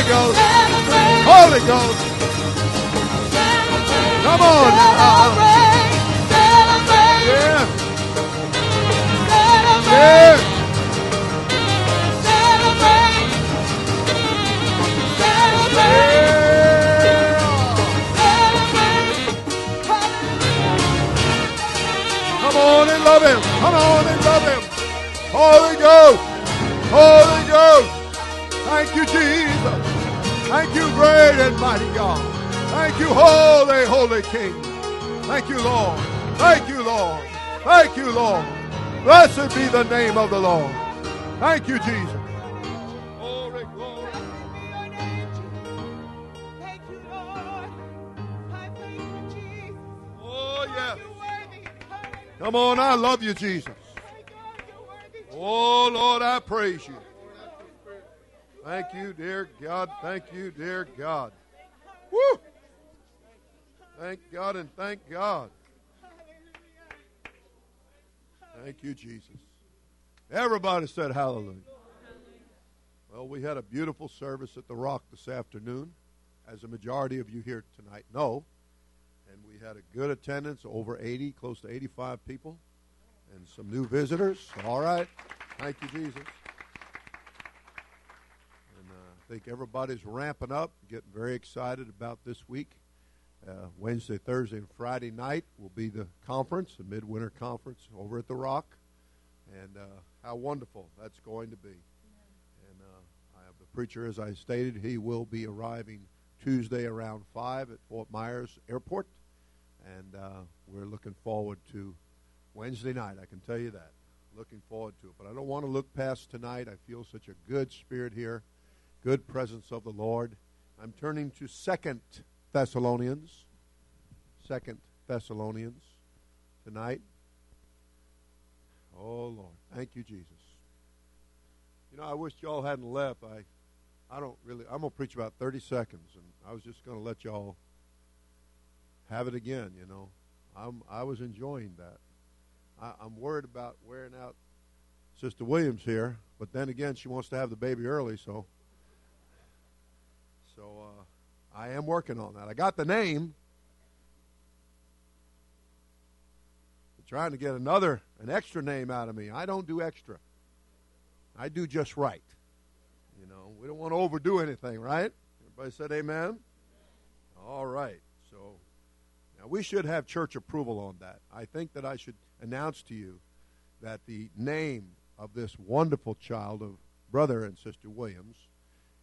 Ghost. Holy Ghost. Come on now. Yeah. Yeah. Come on and love him. Come on and love him. Holy Ghost. Holy Thank you, great and mighty God. Thank you, holy, holy King. Thank you, Lord. Thank you, Lord. Thank you, Lord. Blessed be the name of the Lord. Thank you, Jesus. Glory, glory. Oh, yes. Come on, I love you, Jesus. Oh, Lord, I praise you. Thank you, dear God. Thank you, dear God. Woo! Thank God and thank God. Thank you, Jesus. Everybody said hallelujah. Well, we had a beautiful service at the Rock this afternoon, as a majority of you here tonight know. And we had a good attendance, over 80, close to 85 people, and some new visitors. All right. Thank you, Jesus. Think everybody's ramping up, getting very excited about this week. Uh, Wednesday, Thursday, and Friday night will be the conference, the midwinter conference over at the Rock. And uh, how wonderful that's going to be. And uh, I have the preacher, as I stated, he will be arriving Tuesday around 5 at Fort Myers Airport. And uh, we're looking forward to Wednesday night, I can tell you that. Looking forward to it. But I don't want to look past tonight. I feel such a good spirit here, good presence of the Lord. I'm turning to Second Thessalonians. Second Thessalonians tonight. Oh Lord, thank you, Jesus. You know, I wish y'all hadn't left. I, I don't really. I'm gonna preach about 30 seconds, and I was just gonna let y'all have it again. You know, I'm. I was enjoying that. I, I'm worried about wearing out Sister Williams here, but then again, she wants to have the baby early, so. So uh, I am working on that. I got the name. trying to get another, an extra name out of me. I don't do extra. I do just right. You know, we don't want to overdo anything, right? Everybody said amen? All right. So now we should have church approval on that. I think that I should announce to you that the name of this wonderful child of brother and sister Williams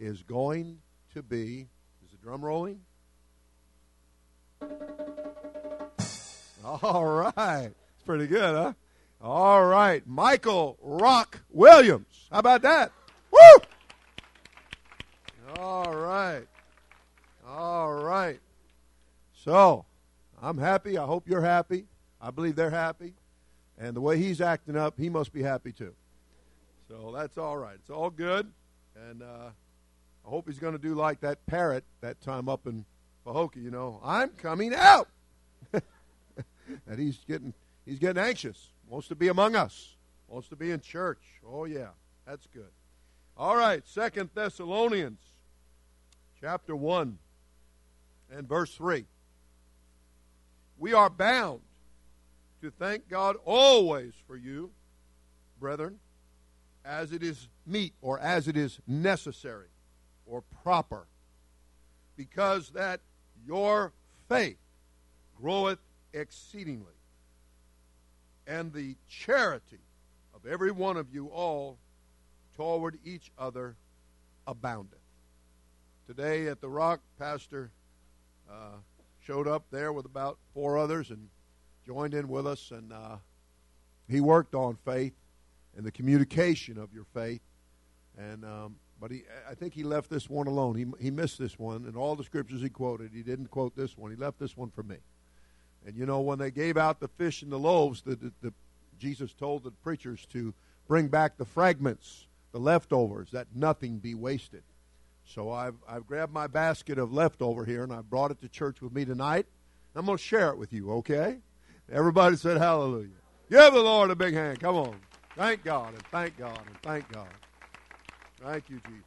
is going to be is the drum rolling? All right. It's pretty good, huh? All right. Michael Rock Williams. How about that? Woo! All right. All right. So, I'm happy. I hope you're happy. I believe they're happy. And the way he's acting up, he must be happy too. So that's all right. It's all good. And uh, I hope he's going to do like that parrot that time up in Pahokee, you know, I'm coming out. that he's getting he's getting anxious. Wants to be among us. Wants to be in church. Oh yeah, that's good. All right, Second Thessalonians chapter 1 and verse 3. We are bound to thank God always for you, brethren, as it is meet or as it is necessary or proper, because that your faith groweth exceedingly, and the charity of every one of you all toward each other aboundeth. Today at the Rock, Pastor uh, showed up there with about four others and joined in with us, and uh, he worked on faith and the communication of your faith. And um, but he, I think he left this one alone. He he missed this one, and all the scriptures he quoted, he didn't quote this one. He left this one for me. And you know, when they gave out the fish and the loaves, the, the, the Jesus told the preachers to bring back the fragments, the leftovers, that nothing be wasted. So I've, I've grabbed my basket of leftover here and I brought it to church with me tonight. I'm going to share it with you, okay? Everybody said hallelujah. Give the Lord a big hand. Come on. Thank God and thank God and thank God. Thank you, Jesus.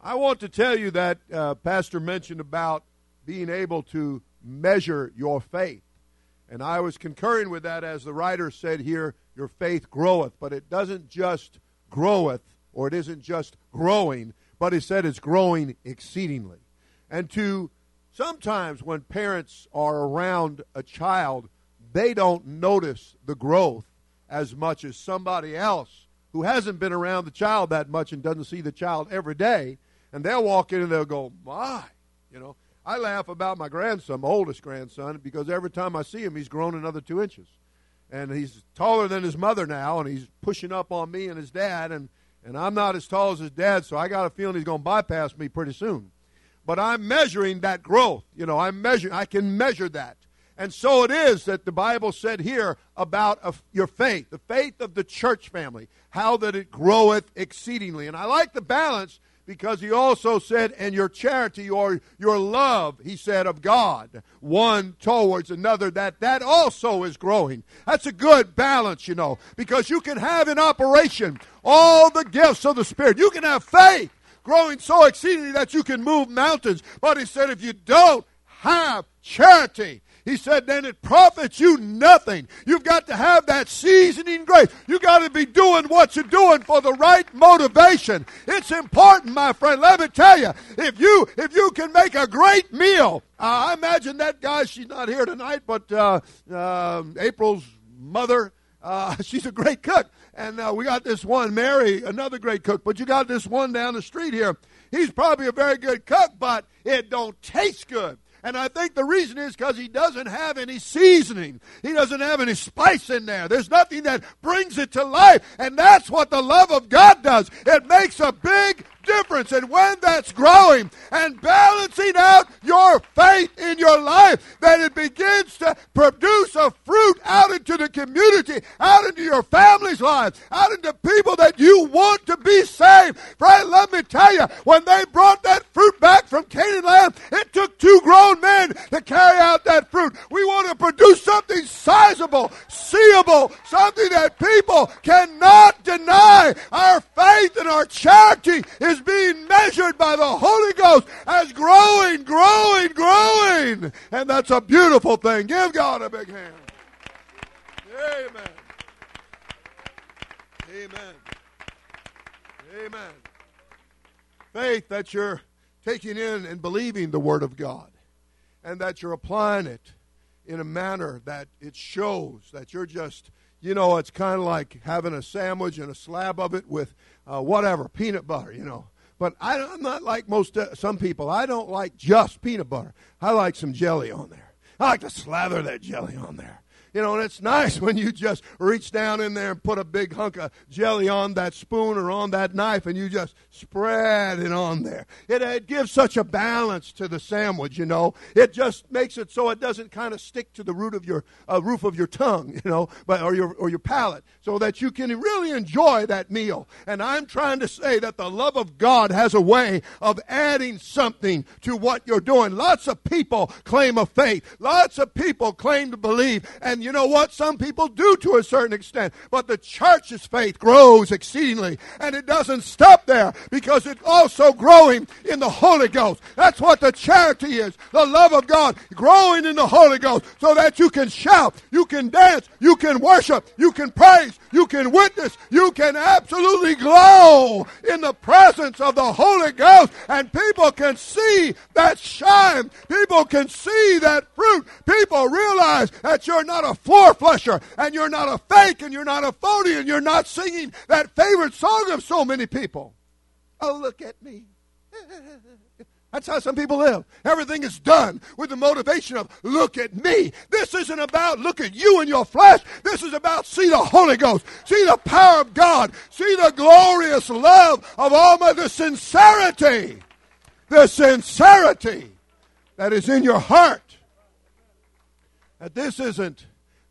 I want to tell you that uh, Pastor mentioned about being able to measure your faith. And I was concurring with that as the writer said here, your faith groweth. But it doesn't just groweth, or it isn't just growing, but he said it's growing exceedingly. And to sometimes when parents are around a child, they don't notice the growth as much as somebody else who hasn't been around the child that much and doesn't see the child every day. And they'll walk in and they'll go, My, you know. I laugh about my grandson, my oldest grandson, because every time I see him, he's grown another two inches. And he's taller than his mother now, and he's pushing up on me and his dad. And, and I'm not as tall as his dad, so I got a feeling he's going to bypass me pretty soon. But I'm measuring that growth. You know, I'm measuring, I can measure that. And so it is that the Bible said here about a, your faith, the faith of the church family, how that it groweth exceedingly. And I like the balance because he also said, and your charity or your love, he said, of God, one towards another, that that also is growing. That's a good balance, you know, because you can have in operation all the gifts of the Spirit. You can have faith growing so exceedingly that you can move mountains. But he said, if you don't have charity, he said, then it profits you nothing. You've got to have that seasoning grace. You've got to be doing what you're doing for the right motivation. It's important, my friend. Let me tell you, if you if you can make a great meal, uh, I imagine that guy. She's not here tonight, but uh, uh, April's mother. Uh, she's a great cook. And uh, we got this one, Mary, another great cook. But you got this one down the street here. He's probably a very good cook, but it don't taste good. And I think the reason is because he doesn't have any seasoning. He doesn't have any spice in there. There's nothing that brings it to life. And that's what the love of God does. It makes a big difference. And when that's growing and balancing out your faith in your life, then it begins to produce a fruit out into the community, out into your family's lives, out into people that you want to be saved. Friend, let me tell you, when they brought that fruit back from Canaan land, it took two grown men to carry out that fruit. We want to produce something sizable, seeable, something that people cannot deny. Our faith and our charity is is being measured by the Holy Ghost as growing, growing, growing. And that's a beautiful thing. Give God a big hand. Amen. Amen. Amen. Faith that you're taking in and believing the Word of God and that you're applying it in a manner that it shows that you're just, you know, it's kind of like having a sandwich and a slab of it with uh, whatever, peanut butter, you know. But I, am not like most uh, some people. I don't like just peanut butter. I like some jelly on there. I like to slather that jelly on there. You know, and it's nice when you just reach down in there and put a big hunk of jelly on that spoon or on that knife and you just spread it on there. It, it gives such a balance to the sandwich, you know. It just makes it so it doesn't kind of stick to the root of your uh, roof of your tongue, you know, but or your or your palate, so that you can really enjoy that meal. And I'm trying to say that the love of God has a way of adding something to what you're doing. Lots of people claim a faith. Lots of people claim to believe, and you know what? Some people do to a certain extent. But the church's faith grows exceedingly. And it doesn't stop there because it's also growing in the Holy Ghost. That's what the charity is. The love of God growing in the Holy Ghost so that you can shout, you can dance, you can worship, you can praise, you can witness, you can absolutely glow in the presence of the Holy Ghost. And people can see that shine. People can see that fruit. People realize that you're not a floor flusher and you're not a fake and you're not a phony and you're not singing that favorite song of so many people. Oh, look at me. That's how some people live. Everything is done with the motivation of, look at me. This isn't about look at you and your flesh. This is about see the Holy Ghost, see the power of God, see the glorious love of Almighty, the sincerity, the sincerity that is in your heart. That this isn't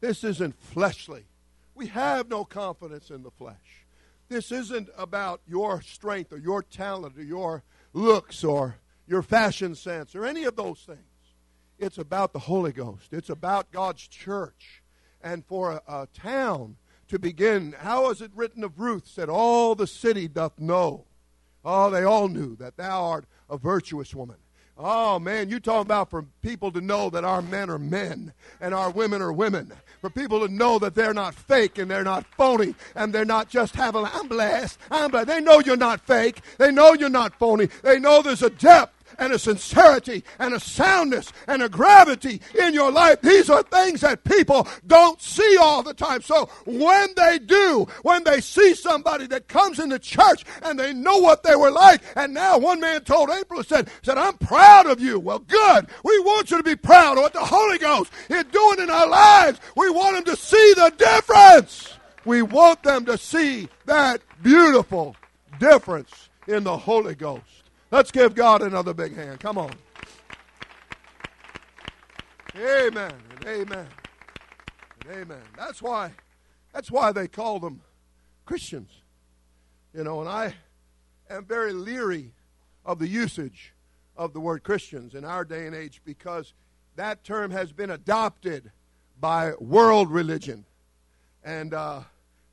this isn't fleshly. We have no confidence in the flesh. This isn't about your strength or your talent or your looks or your fashion sense or any of those things. It's about the Holy Ghost. It's about God's church. And for a, a town to begin, how is it written of Ruth? Said, All the city doth know Oh, they all knew that thou art a virtuous woman. Oh man, you talking about for people to know that our men are men and our women are women. For people to know that they're not fake and they're not phony and they're not just having I'm blessed, I'm blessed. They know you're not fake. They know you're not phony. They know there's a depth and a sincerity and a soundness and a gravity in your life. These are things that people don't see all the time. So when they do, when they see somebody that comes into church and they know what they were like, and now one man told April, said, said, I'm proud of you. Well, good. We want you to be proud of what the Holy Ghost is doing in our lives. We want them to see the difference. We want them to see that beautiful difference in the Holy Ghost. Let's give God another big hand. Come on. Amen and amen and amen. That's why, that's why they call them Christians. You know, and I am very leery of the usage of the word Christians in our day and age because that term has been adopted by world religion. And uh,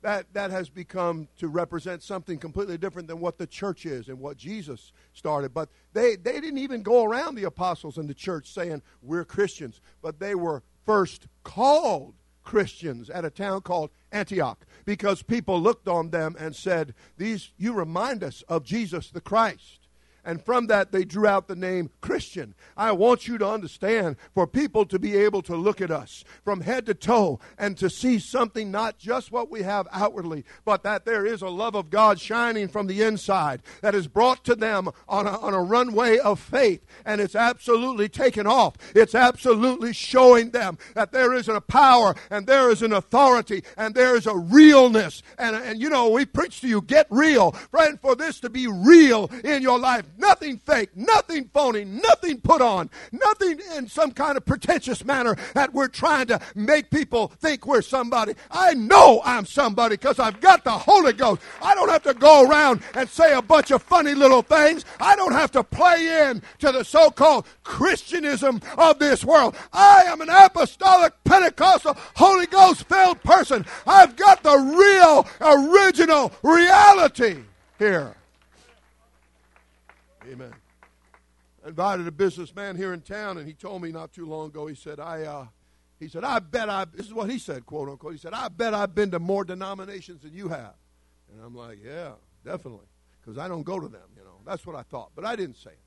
that, that has become to represent something completely different than what the church is and what Jesus started. But they, they didn't even go around the apostles and the church saying, We're Christians. But they were first called Christians at a town called Antioch because people looked on them and said, These, you remind us of Jesus the Christ and from that they drew out the name Christian. I want you to understand for people to be able to look at us from head to toe and to see something not just what we have outwardly, but that there is a love of God shining from the inside that is brought to them on a, on a runway of faith, and it's absolutely taken off. It's absolutely showing them that there is a power and there is an authority and there is a realness. And, and you know, we preach to you, get real. Friend, for this to be real in your life, nothing fake, nothing phony, nothing put on, nothing in some kind of pretentious manner that we're trying to make people think we're somebody. I know I'm somebody because I've got the Holy Ghost. I don't have to go around and say a bunch of funny little things. I don't have to play in to the so called Christianism of this world. I am an apostolic, Pentecostal, Holy Ghost filled person. I've got the real, original reality here. Amen. I invited a businessman here in town, and he told me not too long ago. He said, "I." Uh, he said, "I bet I." This is what he said, quote unquote. He said, "I bet I've been to more denominations than you have." And I'm like, "Yeah, definitely," because I don't go to them. You know, that's what I thought, but I didn't say it.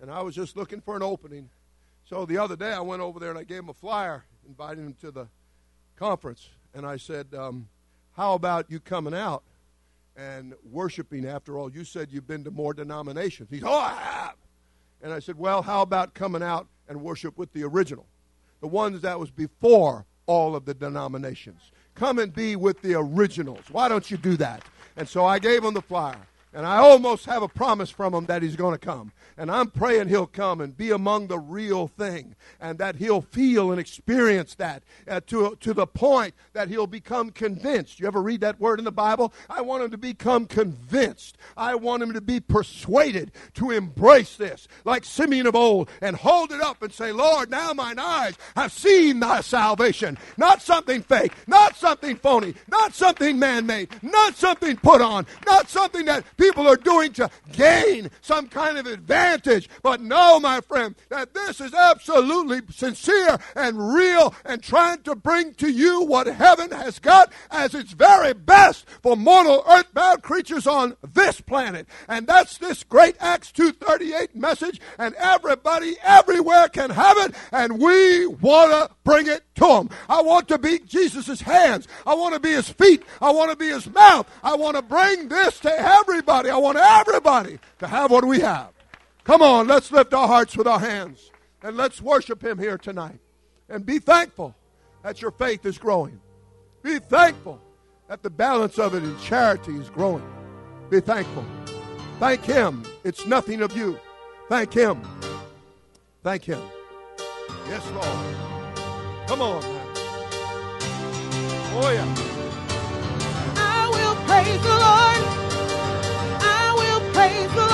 And I was just looking for an opening. So the other day, I went over there and I gave him a flyer, inviting him to the conference, and I said, um, "How about you coming out?" And worshiping after all. You said you've been to more denominations. He said, Oh, I have. And I said, Well, how about coming out and worship with the original? The ones that was before all of the denominations. Come and be with the originals. Why don't you do that? And so I gave him the flyer. And I almost have a promise from him that he's going to come. And I'm praying he'll come and be among the real thing and that he'll feel and experience that uh, to, to the point that he'll become convinced. You ever read that word in the Bible? I want him to become convinced. I want him to be persuaded to embrace this like Simeon of old and hold it up and say, Lord, now mine eyes have seen thy salvation. Not something fake, not something phony, not something man made, not something put on, not something that people are doing to gain some kind of advantage. But know, my friend, that this is absolutely sincere and real and trying to bring to you what heaven has got as its very best for mortal earthbound creatures on this planet. And that's this great Acts 238 message, and everybody everywhere can have it, and we want to bring it to them. I want to be Jesus' hands. I want to be his feet. I want to be his mouth. I want to bring this to everybody. I want everybody to have what we have. Come on, let's lift our hearts with our hands and let's worship Him here tonight. And be thankful that your faith is growing. Be thankful that the balance of it in charity is growing. Be thankful. Thank Him. It's nothing of you. Thank Him. Thank Him. Yes, Lord. Come on. Oh, yeah. I will praise the Lord. I will praise the